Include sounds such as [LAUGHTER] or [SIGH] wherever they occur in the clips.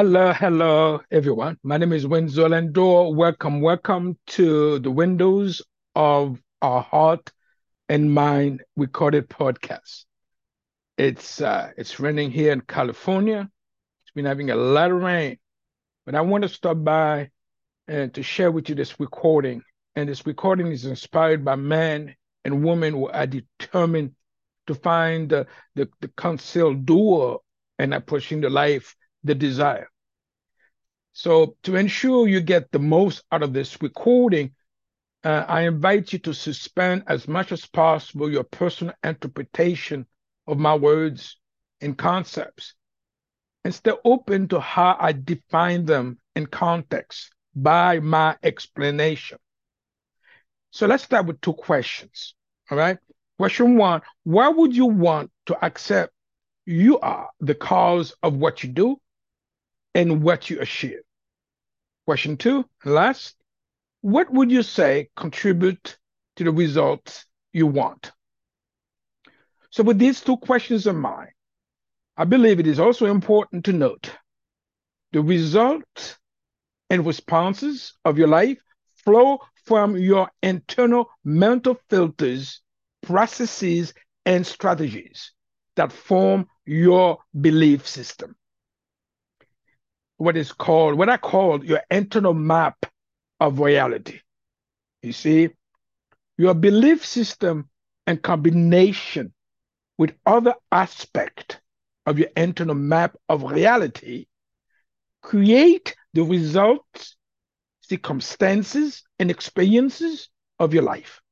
Hello, hello, everyone. My name is Windsor Lindor. Welcome, welcome to the Windows of Our Heart and Mind recorded podcast. It's uh, it's raining here in California. It's been having a lot of rain, but I want to stop by and to share with you this recording. And this recording is inspired by men and women who are determined to find the the, the concealed door and approaching the life the desire. So, to ensure you get the most out of this recording, uh, I invite you to suspend as much as possible your personal interpretation of my words and concepts and stay open to how I define them in context by my explanation. So, let's start with two questions. All right. Question one Why would you want to accept you are the cause of what you do and what you achieve. Question two, last, what would you say contribute to the results you want? So with these two questions in mind, I believe it is also important to note the results and responses of your life flow from your internal mental filters, processes, and strategies that form your belief system what is called, what I call your internal map of reality. You see, your belief system and combination with other aspect of your internal map of reality create the results, circumstances, and experiences of your life.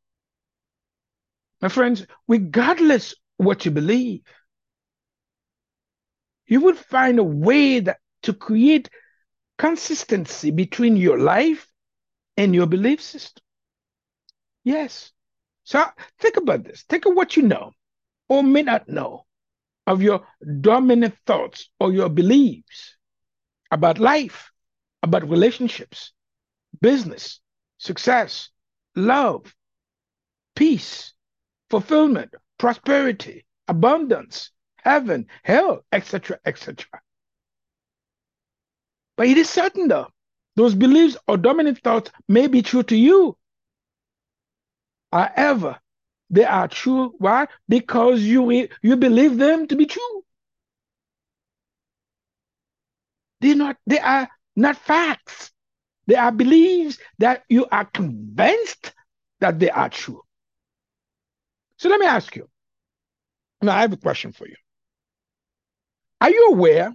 My friends, regardless what you believe, you will find a way that to create consistency between your life and your belief system. Yes. So think about this. Think of what you know or may not know of your dominant thoughts or your beliefs about life, about relationships, business, success, love, peace, fulfillment, prosperity, abundance, heaven, hell, etc., etc. But it is certain though, those beliefs or dominant thoughts may be true to you. However, they are true. Why? Because you you believe them to be true. They're not, they are not facts. They are beliefs that you are convinced that they are true. So let me ask you. Now I have a question for you. Are you aware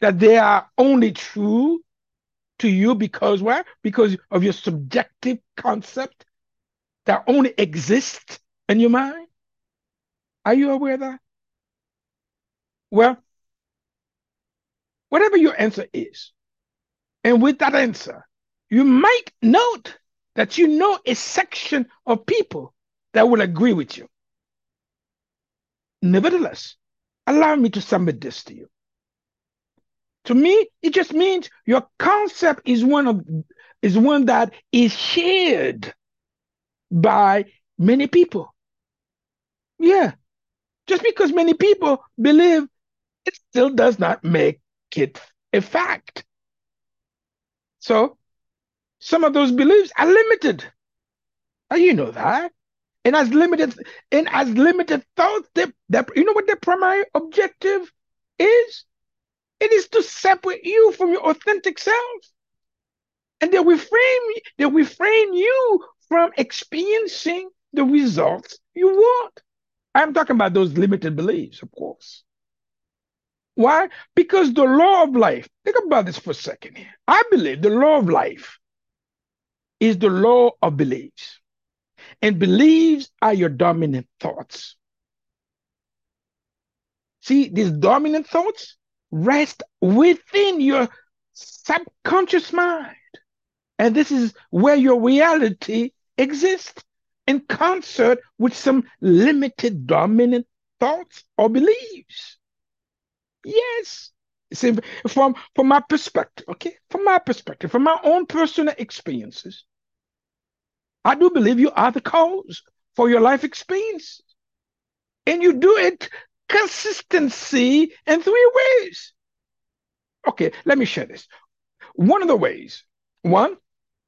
that they are only true to you because why? Because of your subjective concept that only exists in your mind? Are you aware of that? Well, whatever your answer is, and with that answer, you might note that you know a section of people that will agree with you. Nevertheless, allow me to submit this to you. To me, it just means your concept is one of is one that is shared by many people. Yeah. Just because many people believe it still does not make it a fact. So some of those beliefs are limited. And you know that. And as limited and as limited thoughts, that you know what their primary objective is? It is to separate you from your authentic self. And they refrain, they refrain you from experiencing the results you want. I'm talking about those limited beliefs, of course. Why? Because the law of life, think about this for a second here. I believe the law of life is the law of beliefs. And beliefs are your dominant thoughts. See, these dominant thoughts, rest within your subconscious mind. And this is where your reality exists in concert with some limited dominant thoughts or beliefs. Yes. See, from, from my perspective, okay, from my perspective, from my own personal experiences, I do believe you are the cause for your life experience. And you do it consistency in three ways. okay, let me share this. One of the ways, one,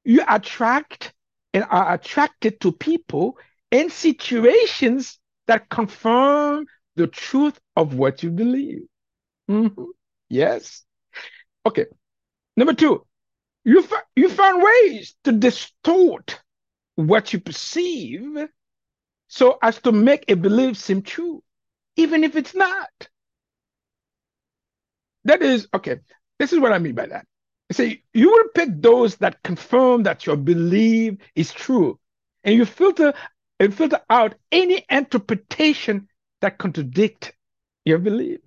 you attract and are attracted to people and situations that confirm the truth of what you believe. Mm-hmm. Yes. Okay. Number two, you, you find ways to distort what you perceive so as to make a belief seem true, even if it's not. That is, okay, this is what I mean by that. See, you will pick those that confirm that your belief is true, and you filter and filter out any interpretation that contradict your belief.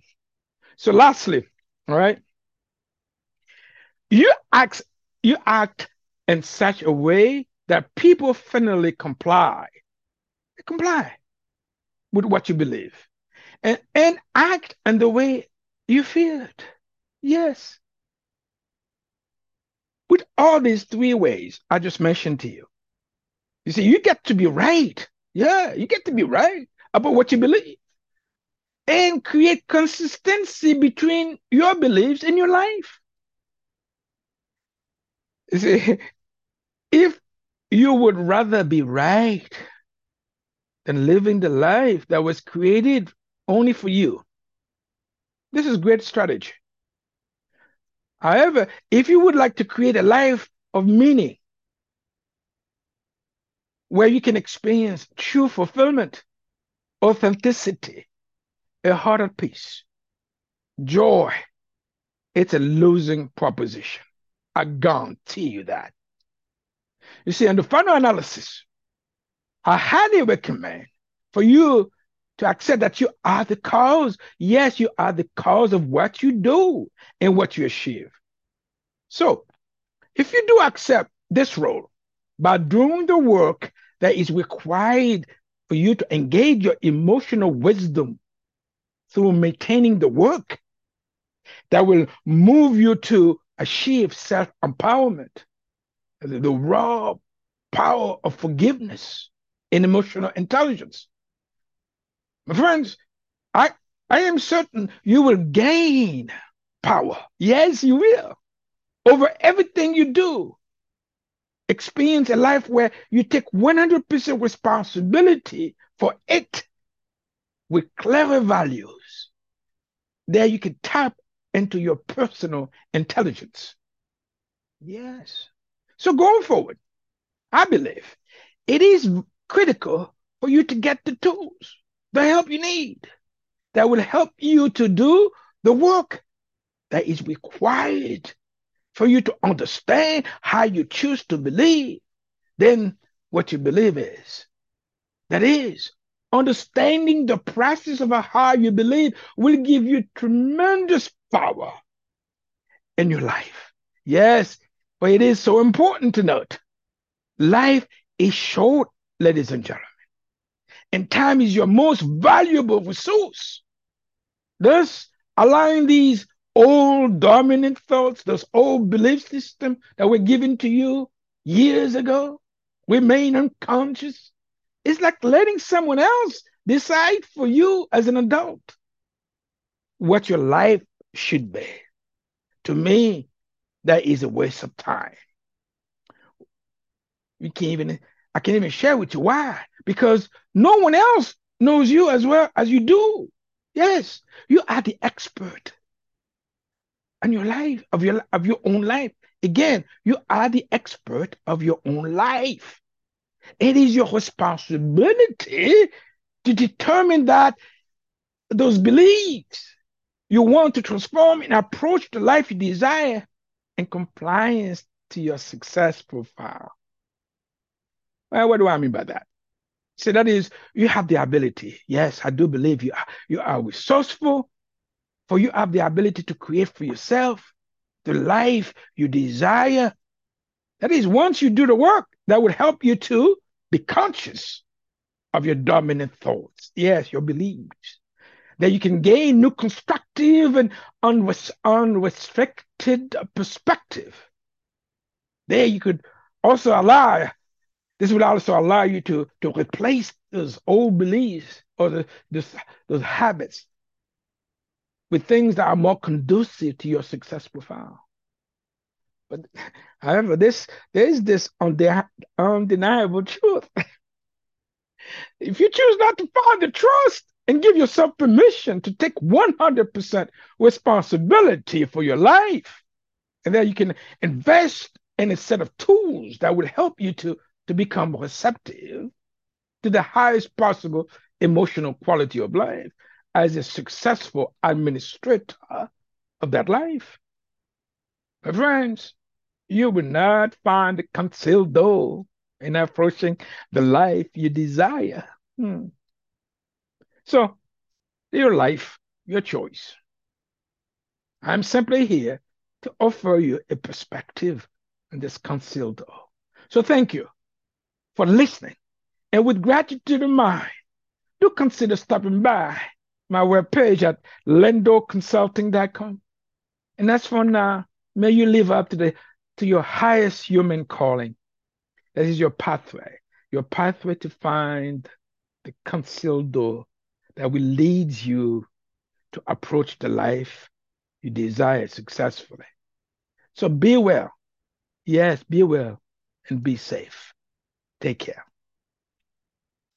So, lastly, all right, you act you act in such a way that people finally comply. They comply with what you believe, and and act in the way you feel it. Yes. With all these three ways I just mentioned to you, you see, you get to be right. Yeah, you get to be right about what you believe and create consistency between your beliefs and your life. You see, [LAUGHS] if you would rather be right than living the life that was created only for you, this is great strategy. However, if you would like to create a life of meaning where you can experience true fulfillment, authenticity, a heart at peace, joy, it's a losing proposition. I guarantee you that. You see, in the final analysis, I highly recommend for you to accept that you are the cause. Yes, you are the cause of what you do and what you achieve. So, if you do accept this role by doing the work that is required for you to engage your emotional wisdom through maintaining the work that will move you to achieve self empowerment, the raw power of forgiveness and emotional intelligence. My friends, I, I am certain you will gain power. Yes, you will. Over everything you do. Experience a life where you take 100% responsibility for it with clever values. There you can tap into your personal intelligence. Yes. So going forward, I believe it is critical for you to get the tools the help you need that will help you to do the work that is required for you to understand how you choose to believe. Then what you believe is. That is, understanding the process of how you believe will give you tremendous power in your life. Yes, but it is so important to note life is short, ladies and gentlemen and time is your most valuable resource. Thus, allowing these old dominant thoughts, this old belief system that were given to you years ago, remain unconscious. It's like letting someone else decide for you as an adult what your life should be. To me, that is a waste of time. We can't even I can't even share with you why. Because no one else knows you as well as you do. Yes, you are the expert on your life, of your of your own life. Again, you are the expert of your own life. It is your responsibility to determine that those beliefs you want to transform and approach the life you desire in compliance to your success profile. Well, what do I mean by that? So that is, you have the ability. Yes, I do believe you are, you are resourceful, for you have the ability to create for yourself the life you desire. That is, once you do the work, that would help you to be conscious of your dominant thoughts. Yes, your beliefs. That you can gain new constructive and unrestricted perspective. There you could also allow this will also allow you to, to replace those old beliefs or the, this, those habits with things that are more conducive to your success profile. But however, this there is this undeniable truth. [LAUGHS] if you choose not to find the trust and give yourself permission to take 100% responsibility for your life, and then you can invest in a set of tools that would help you to, to become receptive to the highest possible emotional quality of life as a successful administrator of that life. My friends, you will not find the concealed door in approaching the life you desire. Hmm. So, your life, your choice. I'm simply here to offer you a perspective in this concealed door. So, thank you for listening. And with gratitude in mind, do consider stopping by my webpage at lindorconsulting.com. And that's for now. May you live up to the to your highest human calling. That is your pathway, your pathway to find the concealed door that will lead you to approach the life you desire successfully. So be well. Yes, be well and be safe. Take care.